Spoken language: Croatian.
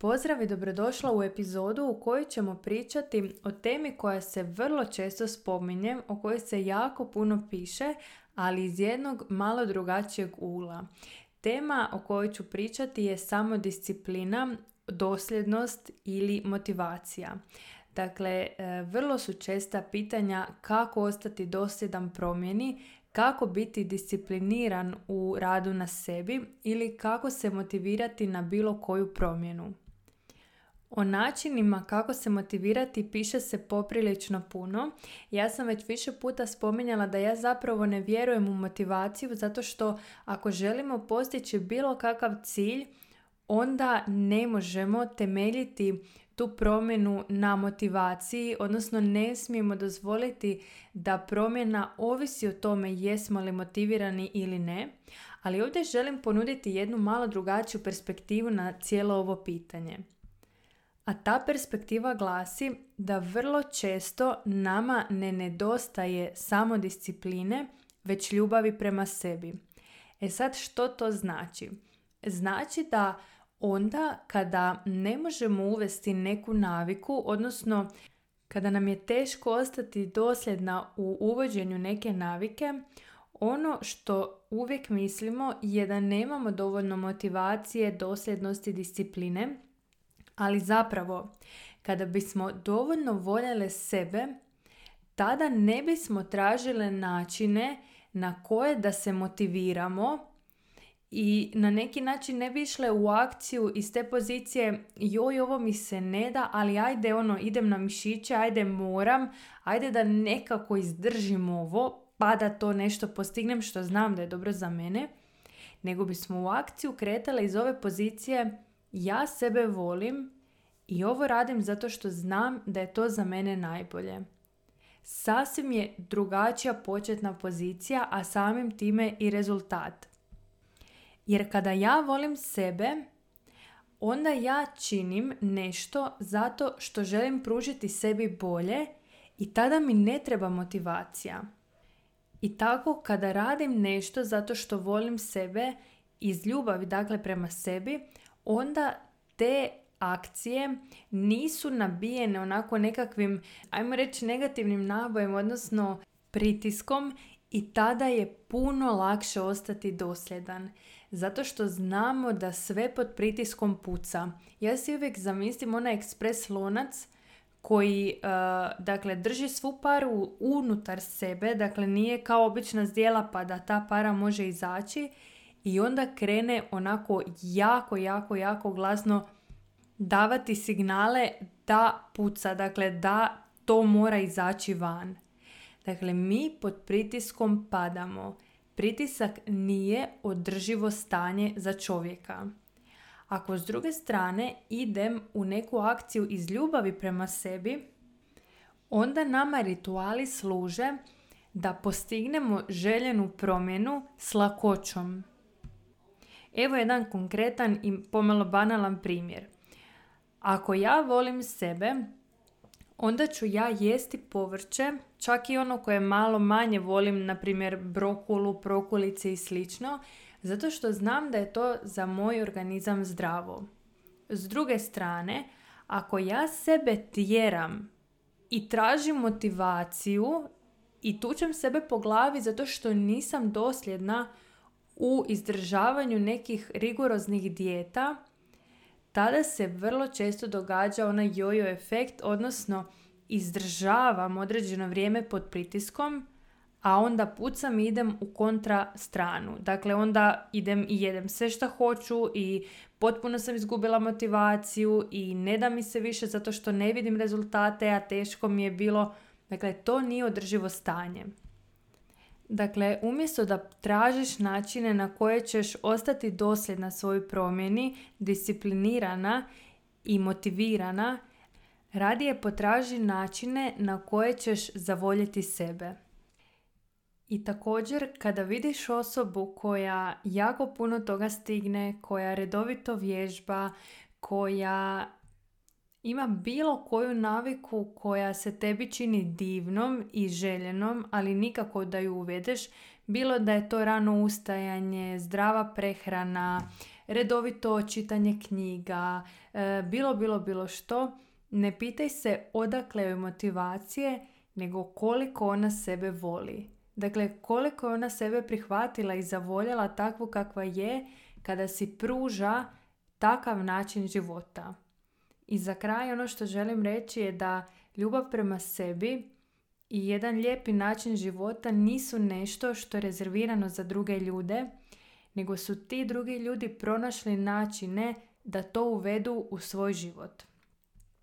Pozdrav i dobrodošla u epizodu u kojoj ćemo pričati o temi koja se vrlo često spominje, o kojoj se jako puno piše, ali iz jednog malo drugačijeg ugla. Tema o kojoj ću pričati je samodisciplina, dosljednost ili motivacija. Dakle, e, vrlo su česta pitanja kako ostati dosljedan promjeni, kako biti discipliniran u radu na sebi ili kako se motivirati na bilo koju promjenu. O načinima kako se motivirati piše se poprilično puno. Ja sam već više puta spominjala da ja zapravo ne vjerujem u motivaciju zato što ako želimo postići bilo kakav cilj, onda ne možemo temeljiti tu promjenu na motivaciji, odnosno ne smijemo dozvoliti da promjena ovisi o tome jesmo li motivirani ili ne, ali ovdje želim ponuditi jednu malo drugačiju perspektivu na cijelo ovo pitanje. A ta perspektiva glasi da vrlo često nama ne nedostaje samo discipline, već ljubavi prema sebi. E sad što to znači? Znači da onda kada ne možemo uvesti neku naviku, odnosno kada nam je teško ostati dosljedna u uvođenju neke navike, ono što uvijek mislimo je da nemamo dovoljno motivacije, dosljednosti, discipline, ali zapravo kada bismo dovoljno voljele sebe, tada ne bismo tražile načine na koje da se motiviramo i na neki način ne bi išle u akciju iz te pozicije joj ovo mi se ne da, ali ajde ono idem na mišiće, ajde moram, ajde da nekako izdržim ovo pa da to nešto postignem što znam da je dobro za mene, nego bismo u akciju kretale iz ove pozicije ja sebe volim i ovo radim zato što znam da je to za mene najbolje. Sasvim je drugačija početna pozicija, a samim time i rezultat. Jer kada ja volim sebe, onda ja činim nešto zato što želim pružiti sebi bolje i tada mi ne treba motivacija. I tako kada radim nešto zato što volim sebe iz ljubavi dakle prema sebi, onda te akcije nisu nabijene onako nekakvim, ajmo reći negativnim nabojem, odnosno pritiskom i tada je puno lakše ostati dosljedan. Zato što znamo da sve pod pritiskom puca. Ja si uvijek zamislim onaj ekspres lonac koji uh, dakle drži svu paru unutar sebe, dakle nije kao obična zdjela pa da ta para može izaći i onda krene onako jako, jako, jako glasno davati signale da puca, dakle da to mora izaći van. Dakle, mi pod pritiskom padamo. Pritisak nije održivo stanje za čovjeka. Ako s druge strane idem u neku akciju iz ljubavi prema sebi, onda nama rituali služe da postignemo željenu promjenu s lakoćom. Evo jedan konkretan i pomalo banalan primjer. Ako ja volim sebe, onda ću ja jesti povrće, čak i ono koje malo manje volim, na primjer brokulu, prokulice i slično, zato što znam da je to za moj organizam zdravo. S druge strane, ako ja sebe tjeram i tražim motivaciju i tučem sebe po glavi zato što nisam dosljedna u izdržavanju nekih rigoroznih dijeta, tada se vrlo često događa onaj jojo efekt, odnosno izdržavam određeno vrijeme pod pritiskom, a onda pucam i idem u kontra stranu. Dakle, onda idem i jedem sve što hoću i potpuno sam izgubila motivaciju i ne da mi se više zato što ne vidim rezultate, a teško mi je bilo. Dakle, to nije održivo stanje. Dakle, umjesto da tražiš načine na koje ćeš ostati dosljedna svojoj promjeni, disciplinirana i motivirana, radije potraži načine na koje ćeš zavoljeti sebe. I također, kada vidiš osobu koja jako puno toga stigne, koja redovito vježba, koja ima bilo koju naviku koja se tebi čini divnom i željenom, ali nikako da ju uvedeš, bilo da je to rano ustajanje, zdrava prehrana, redovito čitanje knjiga, e, bilo, bilo, bilo što, ne pitaj se odakle joj motivacije, nego koliko ona sebe voli. Dakle, koliko je ona sebe prihvatila i zavoljela takvu kakva je kada si pruža takav način života. I za kraj ono što želim reći je da ljubav prema sebi i jedan lijepi način života nisu nešto što je rezervirano za druge ljude, nego su ti drugi ljudi pronašli načine da to uvedu u svoj život.